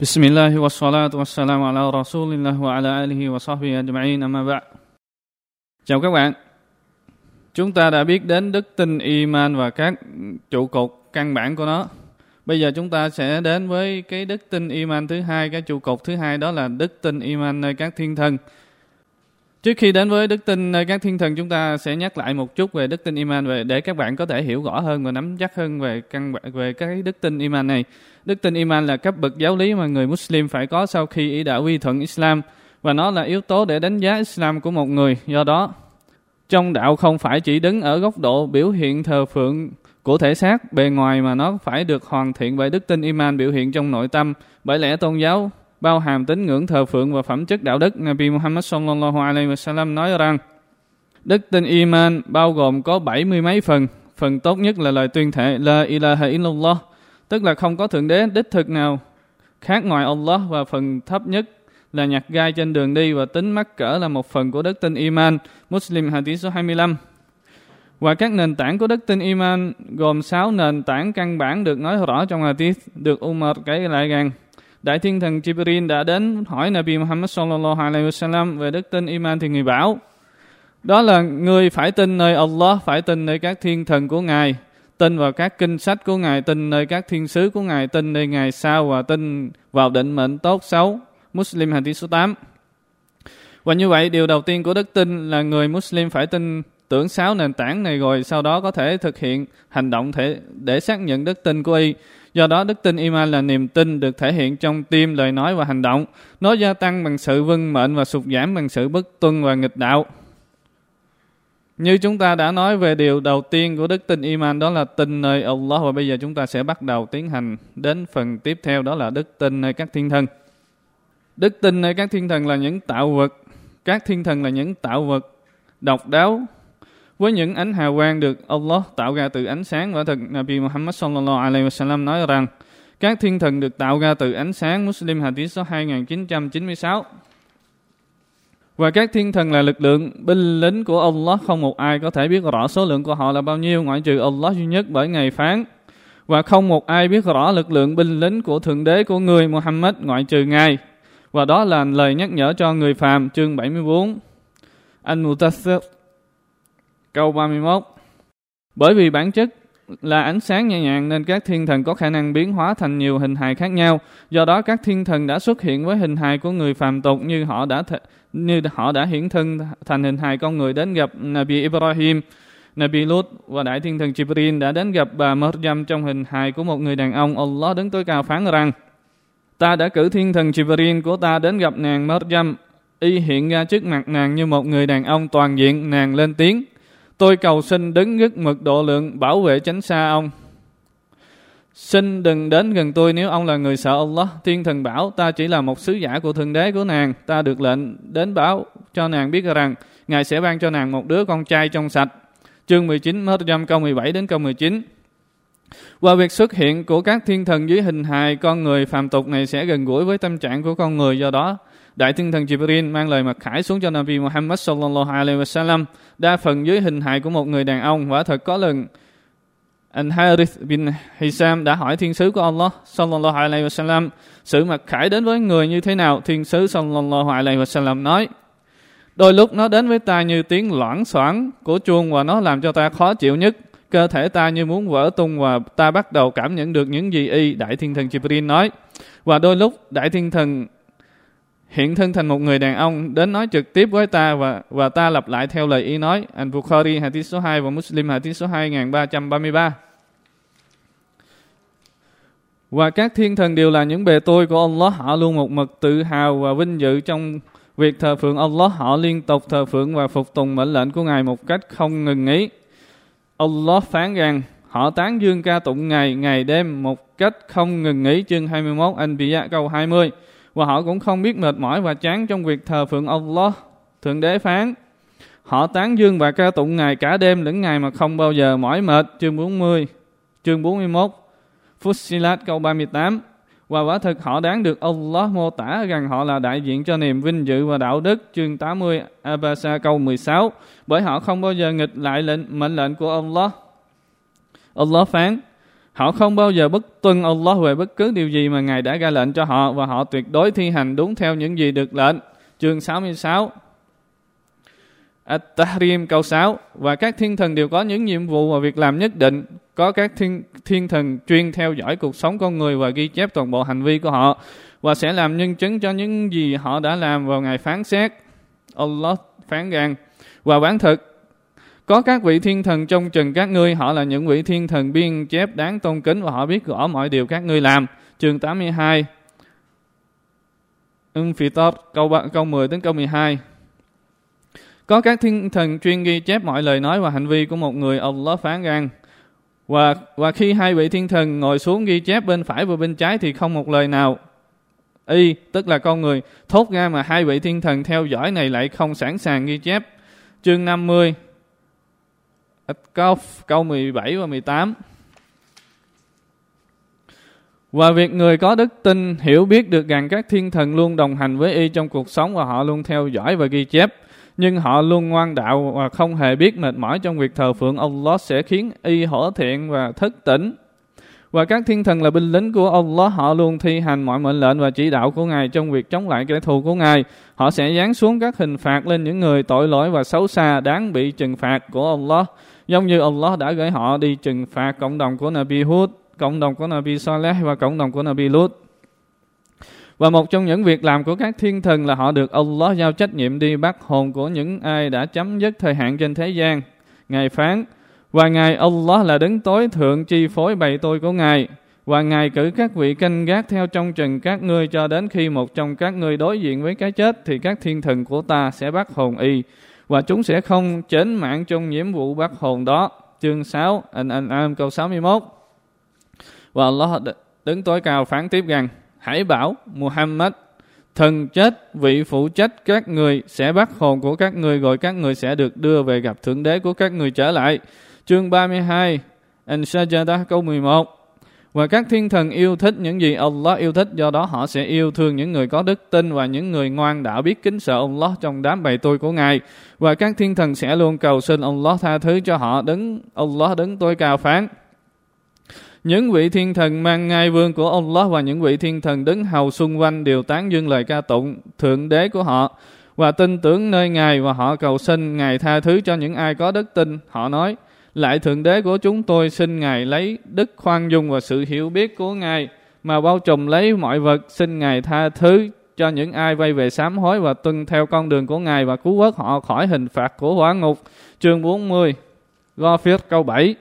بسم الله والصلاة والسلام على رسول الله وعلى آله وصحبه أجمعين أما بعد Chào các bạn Chúng ta đã biết đến đức tin iman và các trụ cột căn bản của nó Bây giờ chúng ta sẽ đến với cái đức tin iman thứ hai Cái trụ cột thứ hai đó là đức tin iman nơi các thiên thần Trước khi đến với đức tin ờ, các thiên thần chúng ta sẽ nhắc lại một chút về đức tin iman về để các bạn có thể hiểu rõ hơn và nắm chắc hơn về căn về cái đức tin iman này. Đức tin iman là cấp bậc giáo lý mà người Muslim phải có sau khi ý đã quy thuận Islam và nó là yếu tố để đánh giá Islam của một người. Do đó, trong đạo không phải chỉ đứng ở góc độ biểu hiện thờ phượng của thể xác bề ngoài mà nó phải được hoàn thiện bởi đức tin iman biểu hiện trong nội tâm. Bởi lẽ tôn giáo bao hàm tín ngưỡng thờ phượng và phẩm chất đạo đức. Nabi Muhammad sallallahu alaihi wasallam nói rằng đức tin iman bao gồm có bảy mươi mấy phần. Phần tốt nhất là lời tuyên thệ La ilaha illallah, tức là không có thượng đế đích thực nào khác ngoài Allah và phần thấp nhất là nhặt gai trên đường đi và tính mắc cỡ là một phần của đức tin iman. Muslim hadith số 25. Và các nền tảng của đức tin iman gồm 6 nền tảng căn bản được nói rõ trong hadith được Umar kể lại rằng Đại thiên thần Jibril đã đến hỏi Nabi Muhammad sallallahu alaihi wasallam về đức tin iman thì người bảo đó là người phải tin nơi Allah, phải tin nơi các thiên thần của Ngài, tin vào các kinh sách của Ngài, tin nơi các thiên sứ của Ngài, tin nơi Ngài sao và tin vào định mệnh tốt xấu. Muslim hadith số 8. Và như vậy, điều đầu tiên của đức tin là người Muslim phải tin tưởng sáu nền tảng này rồi sau đó có thể thực hiện hành động thể để xác nhận đức tin của y. Do đó đức tin iman là niềm tin được thể hiện trong tim, lời nói và hành động. Nó gia tăng bằng sự vâng mệnh và sụt giảm bằng sự bất tuân và nghịch đạo. Như chúng ta đã nói về điều đầu tiên của đức tin iman đó là tin nơi Allah và bây giờ chúng ta sẽ bắt đầu tiến hành đến phần tiếp theo đó là đức tin nơi các thiên thần. Đức tin nơi các thiên thần là những tạo vật, các thiên thần là những tạo vật độc đáo với những ánh hào quang được Allah tạo ra từ ánh sáng và thật Nabi Muhammad sallallahu alaihi wasallam nói rằng, các thiên thần được tạo ra từ ánh sáng, Muslim hadith số 2996 và các thiên thần là lực lượng binh lính của Allah, không một ai có thể biết rõ số lượng của họ là bao nhiêu, ngoại trừ Allah duy nhất bởi ngày phán. Và không một ai biết rõ lực lượng binh lính của thượng đế của người Muhammad ngoại trừ ngài. Và đó là lời nhắc nhở cho người phàm, chương 74 Anh Mutassir Câu 31 Bởi vì bản chất là ánh sáng nhẹ nhàng nên các thiên thần có khả năng biến hóa thành nhiều hình hài khác nhau. Do đó các thiên thần đã xuất hiện với hình hài của người phàm tục như họ đã th- như họ đã hiển thân thành hình hài con người đến gặp Nabi Ibrahim, Nabi Lut và đại thiên thần Jibril đã đến gặp bà Maryam trong hình hài của một người đàn ông. Allah đứng tối cao phán rằng Ta đã cử thiên thần Jibril của ta đến gặp nàng Maryam y hiện ra trước mặt nàng như một người đàn ông toàn diện nàng lên tiếng Tôi cầu xin đứng ngất mực độ lượng bảo vệ tránh xa ông. Xin đừng đến gần tôi nếu ông là người sợ Allah. Thiên thần bảo ta chỉ là một sứ giả của thượng đế của nàng. Ta được lệnh đến báo cho nàng biết rằng Ngài sẽ ban cho nàng một đứa con trai trong sạch. Chương 19, Maryam câu 17 đến câu 19. Qua việc xuất hiện của các thiên thần dưới hình hài con người phàm tục này sẽ gần gũi với tâm trạng của con người do đó Đại thiên thần Jibril mang lời mặc khải xuống cho Nabi Muhammad sallallahu alaihi wasallam. Đa phần dưới hình hài của một người đàn ông và thật có lần anh Harith bin Hisam đã hỏi thiên sứ của Allah sallallahu alaihi wasallam, sự mặc khải đến với người như thế nào? Thiên sứ sallallahu alaihi wasallam nói, đôi lúc nó đến với ta như tiếng loãng xoảng của chuông và nó làm cho ta khó chịu nhất. Cơ thể ta như muốn vỡ tung và ta bắt đầu cảm nhận được những gì y đại thiên thần Jibril nói. Và đôi lúc đại thiên thần hiện thân thành một người đàn ông đến nói trực tiếp với ta và và ta lặp lại theo lời y nói. Anh Bukhari hadith số 2 và Muslim, hadith số 2333. Và các thiên thần đều là những bề tôi của Allah. Họ luôn một mực tự hào và vinh dự trong việc thờ phượng Allah. Họ liên tục thờ phượng và phục tùng mệnh lệnh của Ngài một cách không ngừng nghỉ. Allah phán rằng, họ tán dương ca tụng Ngài ngày đêm một cách không ngừng nghỉ. Chương 21 bia câu 20 và họ cũng không biết mệt mỏi và chán trong việc thờ phượng Allah. Thượng đế phán, họ tán dương và ca tụng Ngài cả đêm lẫn ngày mà không bao giờ mỏi mệt. Chương 40, chương 41, Fusilat câu 38. Và quả thực họ đáng được Allah mô tả rằng họ là đại diện cho niềm vinh dự và đạo đức. Chương 80, Abasa câu 16. Bởi họ không bao giờ nghịch lại lệnh mệnh lệnh của Allah. Allah phán, Họ không bao giờ bất tuân Allah về bất cứ điều gì mà Ngài đã ra lệnh cho họ và họ tuyệt đối thi hành đúng theo những gì được lệnh. Chương 66 At-Tahrim câu 6 Và các thiên thần đều có những nhiệm vụ và việc làm nhất định. Có các thiên, thiên thần chuyên theo dõi cuộc sống con người và ghi chép toàn bộ hành vi của họ và sẽ làm nhân chứng cho những gì họ đã làm vào ngày phán xét. Allah phán rằng và bán thực có các vị thiên thần trong trần các ngươi, họ là những vị thiên thần biên chép đáng tôn kính và họ biết rõ mọi điều các ngươi làm. Chương 82 top câu, 3, câu 10 đến câu 12 Có các thiên thần chuyên ghi chép mọi lời nói và hành vi của một người Allah phán rằng và, và khi hai vị thiên thần ngồi xuống ghi chép bên phải và bên trái thì không một lời nào. Y tức là con người thốt ra mà hai vị thiên thần theo dõi này lại không sẵn sàng ghi chép. Chương 50 câu câu 17 và 18 và việc người có đức tin hiểu biết được rằng các thiên thần luôn đồng hành với y trong cuộc sống và họ luôn theo dõi và ghi chép, nhưng họ luôn ngoan đạo và không hề biết mệt mỏi trong việc thờ phượng, Allah sẽ khiến y hổ thiện và thức tỉnh và các thiên thần là binh lính của Allah, họ luôn thi hành mọi mệnh lệnh và chỉ đạo của Ngài trong việc chống lại kẻ thù của Ngài. Họ sẽ giáng xuống các hình phạt lên những người tội lỗi và xấu xa đáng bị trừng phạt của Allah. Giống như Allah đã gửi họ đi trừng phạt cộng đồng của Nabi Hud, cộng đồng của Nabi Saleh và cộng đồng của Nabi Lut. Và một trong những việc làm của các thiên thần là họ được Allah giao trách nhiệm đi bắt hồn của những ai đã chấm dứt thời hạn trên thế gian. Ngài phán, và Ngài Allah là đứng tối thượng chi phối bày tôi của Ngài. Và Ngài cử các vị canh gác theo trong trần các ngươi cho đến khi một trong các ngươi đối diện với cái chết thì các thiên thần của ta sẽ bắt hồn y. Và chúng sẽ không chến mạng trong nhiệm vụ bắt hồn đó. Chương 6, anh am câu 61. Và Allah đứng tối cao phán tiếp rằng Hãy bảo Muhammad thần chết vị phụ trách các người sẽ bắt hồn của các người rồi các người sẽ được đưa về gặp thượng đế của các người trở lại Chương 32 An-Sajdah câu 11 Và các thiên thần yêu thích những gì Allah yêu thích Do đó họ sẽ yêu thương những người có đức tin Và những người ngoan đạo biết kính sợ Allah Trong đám bầy tôi của Ngài. Và các thiên thần sẽ luôn cầu xin Allah tha thứ cho họ đứng Allah đứng tối cao phán. Những vị thiên thần mang ngai vương của Allah và những vị thiên thần đứng hầu xung quanh đều tán dương lời ca tụng thượng đế của họ và tin tưởng nơi Ngài và họ cầu xin Ngài tha thứ cho những ai có đức tin. Họ nói, lại Thượng Đế của chúng tôi xin Ngài lấy đức khoan dung và sự hiểu biết của Ngài mà bao trùm lấy mọi vật, xin Ngài tha thứ cho những ai vay về sám hối và tuân theo con đường của Ngài và cứu vớt họ khỏi hình phạt của hỏa ngục. Chương 40 Ghafir câu 7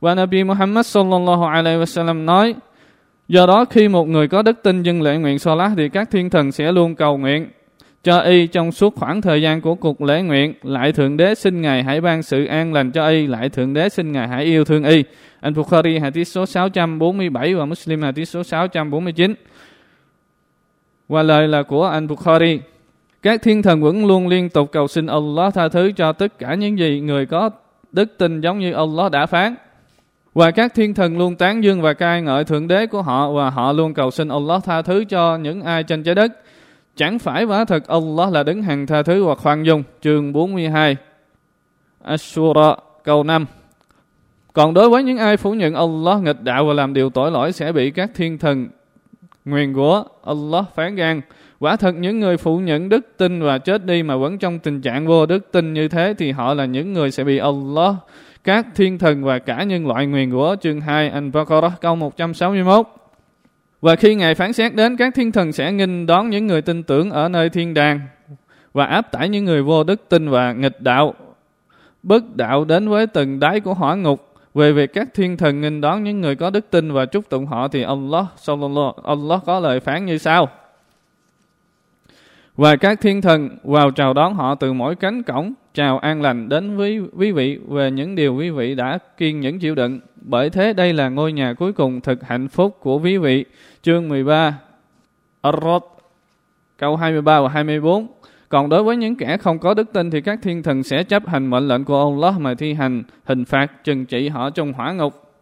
Và Nabi Muhammad sallallahu alaihi wasallam nói Do đó khi một người có đức tin dâng lễ nguyện Salat thì các thiên thần sẽ luôn cầu nguyện cho y trong suốt khoảng thời gian của cuộc lễ nguyện, lại thượng đế xin ngài hãy ban sự an lành cho y, lại thượng đế xin ngài hãy yêu thương y. Anh Bukhari, hadith số 647 và Muslim, hadith số 649 và lời là của anh Bukhari, các thiên thần vẫn luôn liên tục cầu xin Allah tha thứ cho tất cả những gì người có đức tin giống như Allah đã phán. Và các thiên thần luôn tán dương và ca ngợi thượng đế của họ, và họ luôn cầu xin Allah tha thứ cho những ai trên trái đất. Chẳng phải quả thật Allah là đứng hàng tha thứ và khoan dung. Chương 42 Ashura câu 5 Còn đối với những ai phủ nhận Allah nghịch đạo và làm điều tội lỗi sẽ bị các thiên thần nguyền rủa, Allah phán gan. quả thật những người phủ nhận đức tin và chết đi mà vẫn trong tình trạng vô đức tin như thế thì họ là những người sẽ bị Allah, các thiên thần và cả nhân loại nguyền rủa chương 2 Al-Baqarah, câu 161 và khi Ngài phán xét đến, các thiên thần sẽ nghinh đón những người tin tưởng ở nơi thiên đàng và áp tải những người vô đức tin và nghịch đạo. Bất đạo đến với từng đáy của hỏa ngục. Về việc các thiên thần nghinh đón những người có đức tin và chúc tụng họ thì Allah, Allah có lời phán như sau. Và các thiên thần vào chào đón họ từ mỗi cánh cổng, chào an lành đến với quý vị về những điều quý vị đã kiên nhẫn chịu đựng. Bởi thế đây là ngôi nhà cuối cùng thực hạnh phúc của quý vị. Chương 13 Ar-Rod, câu 23 và 24 Còn đối với những kẻ không có đức tin thì các thiên thần sẽ chấp hành mệnh lệnh của Allah mà thi hành, hình phạt, trừng trị họ trong hỏa ngục.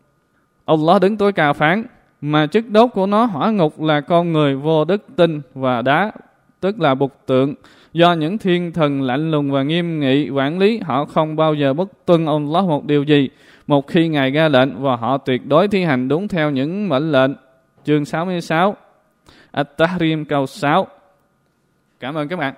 Allah đứng tối cao phán, mà chức đốt của nó hỏa ngục là con người vô đức tin và đá tức là bục tượng do những thiên thần lạnh lùng và nghiêm nghị quản lý, họ không bao giờ bất tuân Allah một điều gì một khi Ngài ra lệnh và họ tuyệt đối thi hành đúng theo những mệnh lệnh. Chương 66 At-Tahrim câu 6 Cảm ơn các bạn.